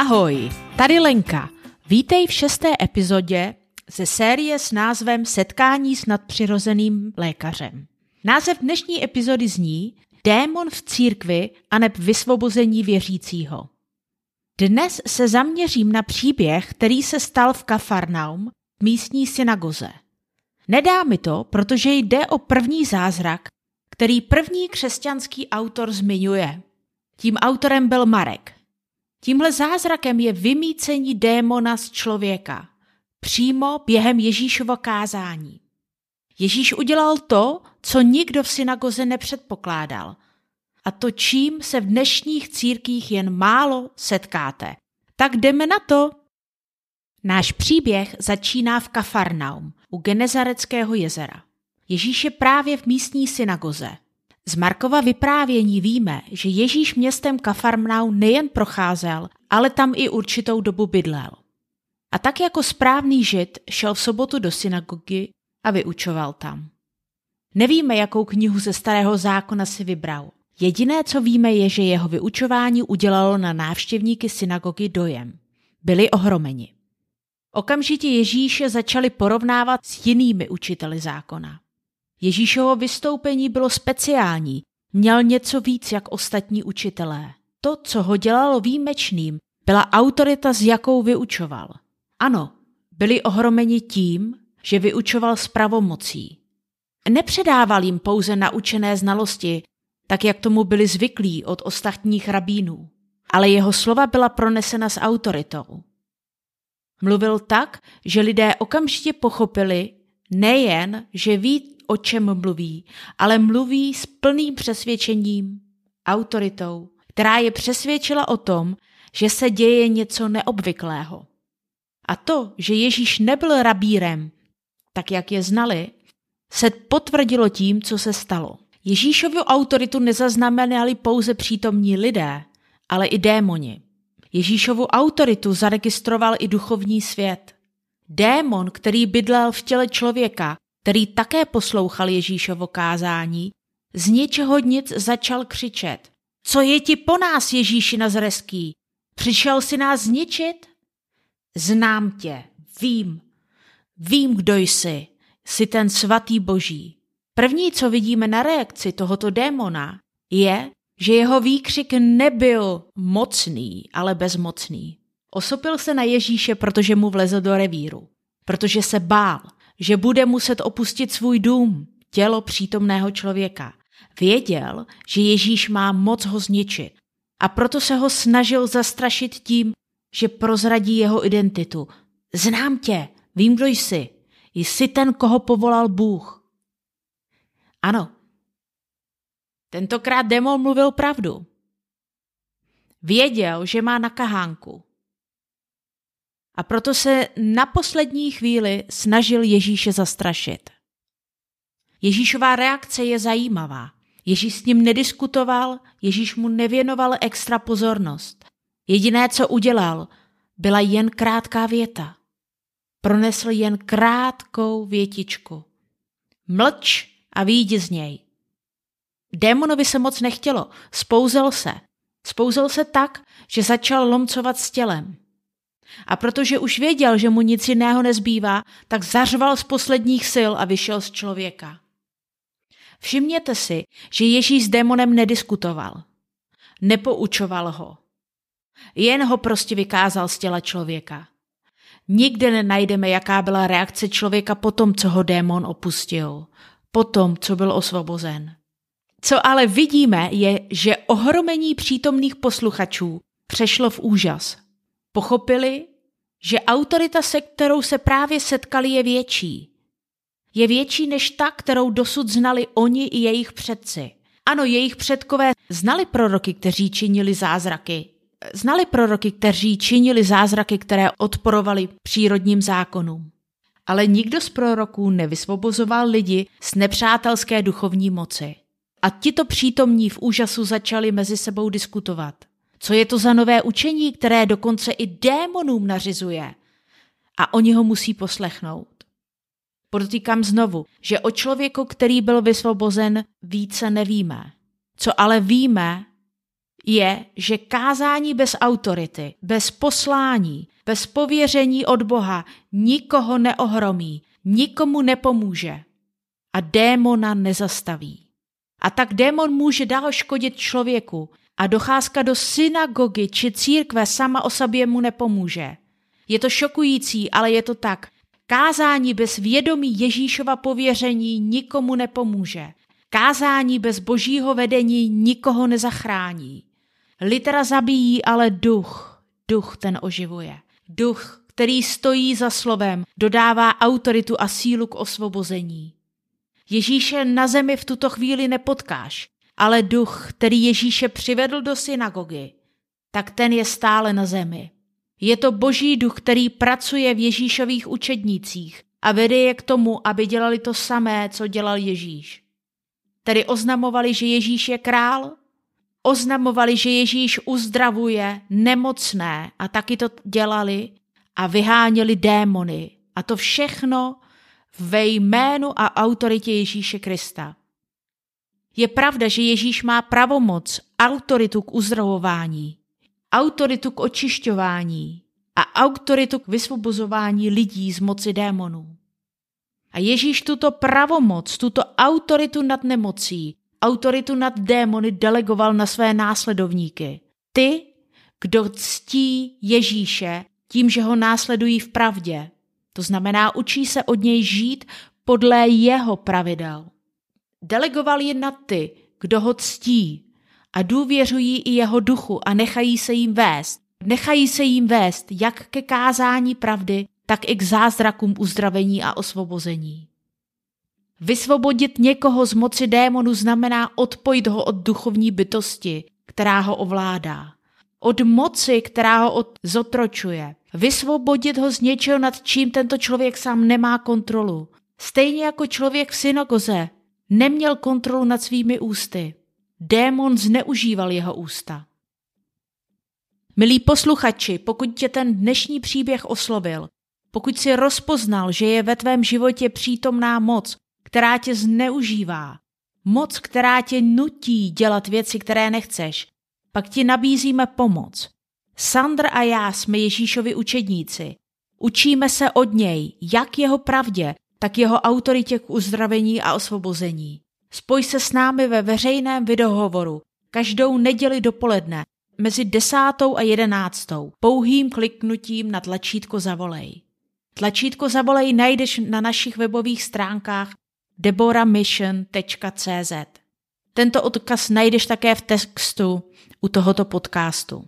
Ahoj, tady Lenka. Vítej v šesté epizodě ze série s názvem Setkání s nadpřirozeným lékařem. Název dnešní epizody zní Démon v církvi a neb vysvobození věřícího. Dnes se zaměřím na příběh, který se stal v Kafarnaum, místní synagoze. Nedá mi to, protože jde o první zázrak, který první křesťanský autor zmiňuje. Tím autorem byl Marek. Tímhle zázrakem je vymícení démona z člověka, přímo během Ježíšova kázání. Ježíš udělal to, co nikdo v synagoze nepředpokládal. A to, čím se v dnešních církích jen málo setkáte. Tak jdeme na to. Náš příběh začíná v Kafarnaum, u Genezareckého jezera. Ježíš je právě v místní synagoze. Z Markova vyprávění víme, že Ježíš městem Kafarnaum nejen procházel, ale tam i určitou dobu bydlel. A tak jako správný žid šel v sobotu do synagogy a vyučoval tam. Nevíme, jakou knihu ze starého zákona si vybral. Jediné, co víme, je, že jeho vyučování udělalo na návštěvníky synagogy dojem. Byli ohromeni. Okamžitě Ježíše začali porovnávat s jinými učiteli zákona. Ježíšovo vystoupení bylo speciální, měl něco víc jak ostatní učitelé. To, co ho dělalo výjimečným, byla autorita, s jakou vyučoval. Ano, byli ohromeni tím, že vyučoval s pravomocí. Nepředával jim pouze naučené znalosti, tak jak tomu byli zvyklí od ostatních rabínů, ale jeho slova byla pronesena s autoritou. Mluvil tak, že lidé okamžitě pochopili nejen, že ví, o čem mluví, ale mluví s plným přesvědčením, autoritou, která je přesvědčila o tom, že se děje něco neobvyklého. A to, že Ježíš nebyl rabírem, tak jak je znali, se potvrdilo tím, co se stalo. Ježíšovu autoritu nezaznamenali pouze přítomní lidé, ale i démoni. Ježíšovu autoritu zaregistroval i duchovní svět. Démon, který bydlel v těle člověka, který také poslouchal Ježíšovo kázání, z ničeho nic začal křičet. Co je ti po nás, Ježíši Nazareský? Přišel si nás zničit? Znám tě, vím, vím, kdo jsi, jsi ten svatý boží. První, co vidíme na reakci tohoto démona, je, že jeho výkřik nebyl mocný, ale bezmocný. Osopil se na Ježíše, protože mu vlezl do revíru, protože se bál, že bude muset opustit svůj dům, tělo přítomného člověka. Věděl, že Ježíš má moc ho zničit a proto se ho snažil zastrašit tím, že prozradí jeho identitu. Znám tě, vím, kdo jsi. Jsi ten, koho povolal Bůh. Ano, tentokrát démon mluvil pravdu. Věděl, že má na kahánku. A proto se na poslední chvíli snažil Ježíše zastrašit. Ježíšová reakce je zajímavá. Ježíš s ním nediskutoval, Ježíš mu nevěnoval extra pozornost. Jediné, co udělal, byla jen krátká věta. Pronesl jen krátkou větičku. Mlč a výjdi z něj. Démonovi se moc nechtělo, spouzel se. Spouzel se tak, že začal lomcovat s tělem. A protože už věděl, že mu nic jiného nezbývá, tak zařval z posledních sil a vyšel z člověka. Všimněte si, že Ježíš s démonem nediskutoval. Nepoučoval ho. Jen ho prostě vykázal z těla člověka. Nikde nenajdeme, jaká byla reakce člověka po tom, co ho démon opustil, po tom, co byl osvobozen. Co ale vidíme, je, že ohromení přítomných posluchačů přešlo v úžas. Pochopili, že autorita, se kterou se právě setkali, je větší. Je větší než ta, kterou dosud znali oni i jejich předci. Ano, jejich předkové znali proroky, kteří činili zázraky. Znali proroky, kteří činili zázraky, které odporovali přírodním zákonům. Ale nikdo z proroků nevysvobozoval lidi z nepřátelské duchovní moci. A tito přítomní v úžasu začali mezi sebou diskutovat. Co je to za nové učení, které dokonce i démonům nařizuje? A oni ho musí poslechnout. Podotýkám znovu, že o člověku, který byl vysvobozen, více nevíme. Co ale víme, je, že kázání bez autority, bez poslání, bez pověření od Boha nikoho neohromí, nikomu nepomůže a démona nezastaví. A tak démon může dál škodit člověku a docházka do synagogy či církve sama o sobě mu nepomůže. Je to šokující, ale je to tak. Kázání bez vědomí Ježíšova pověření nikomu nepomůže. Kázání bez božího vedení nikoho nezachrání. Litera zabíjí, ale duch, duch ten oživuje. Duch, který stojí za slovem, dodává autoritu a sílu k osvobození. Ježíše na zemi v tuto chvíli nepotkáš, ale duch, který Ježíše přivedl do synagogy, tak ten je stále na zemi. Je to boží duch, který pracuje v Ježíšových učednících a vede je k tomu, aby dělali to samé, co dělal Ježíš. Tedy oznamovali, že Ježíš je král, oznamovali, že Ježíš uzdravuje nemocné a taky to dělali a vyháněli démony. A to všechno ve jménu a autoritě Ježíše Krista. Je pravda, že Ježíš má pravomoc, autoritu k uzdravování, autoritu k očišťování a autoritu k vysvobozování lidí z moci démonů. A Ježíš tuto pravomoc, tuto autoritu nad nemocí, autoritu nad démony delegoval na své následovníky. Ty, kdo ctí Ježíše tím, že ho následují v pravdě. To znamená, učí se od něj žít podle jeho pravidel. Delegoval je na ty, kdo ho ctí a důvěřují i jeho duchu a nechají se jim vést. Nechají se jim vést jak ke kázání pravdy, tak i k zázrakům uzdravení a osvobození. Vysvobodit někoho z moci démonu znamená odpojit ho od duchovní bytosti, která ho ovládá. Od moci, která ho zotročuje. Vysvobodit ho z něčeho, nad čím tento člověk sám nemá kontrolu. Stejně jako člověk v synagoze neměl kontrolu nad svými ústy. Démon zneužíval jeho ústa. Milí posluchači, pokud tě ten dnešní příběh oslovil, pokud si rozpoznal, že je ve tvém životě přítomná moc, která tě zneužívá, moc, která tě nutí dělat věci, které nechceš, pak ti nabízíme pomoc. Sandr a já jsme Ježíšovi učedníci. Učíme se od něj, jak jeho pravdě, tak jeho autoritě k uzdravení a osvobození. Spoj se s námi ve veřejném videohovoru každou neděli dopoledne mezi desátou a jedenáctou pouhým kliknutím na tlačítko Zavolej. Tlačítko Zavolej najdeš na našich webových stránkách deboramission.cz. Tento odkaz najdeš také v textu u tohoto podcastu.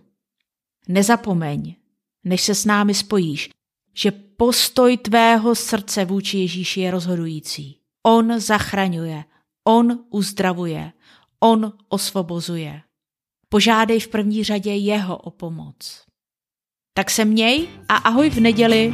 Nezapomeň, než se s námi spojíš, že postoj tvého srdce vůči Ježíši je rozhodující. On zachraňuje, on uzdravuje, on osvobozuje. Požádej v první řadě jeho o pomoc. Tak se měj a ahoj v neděli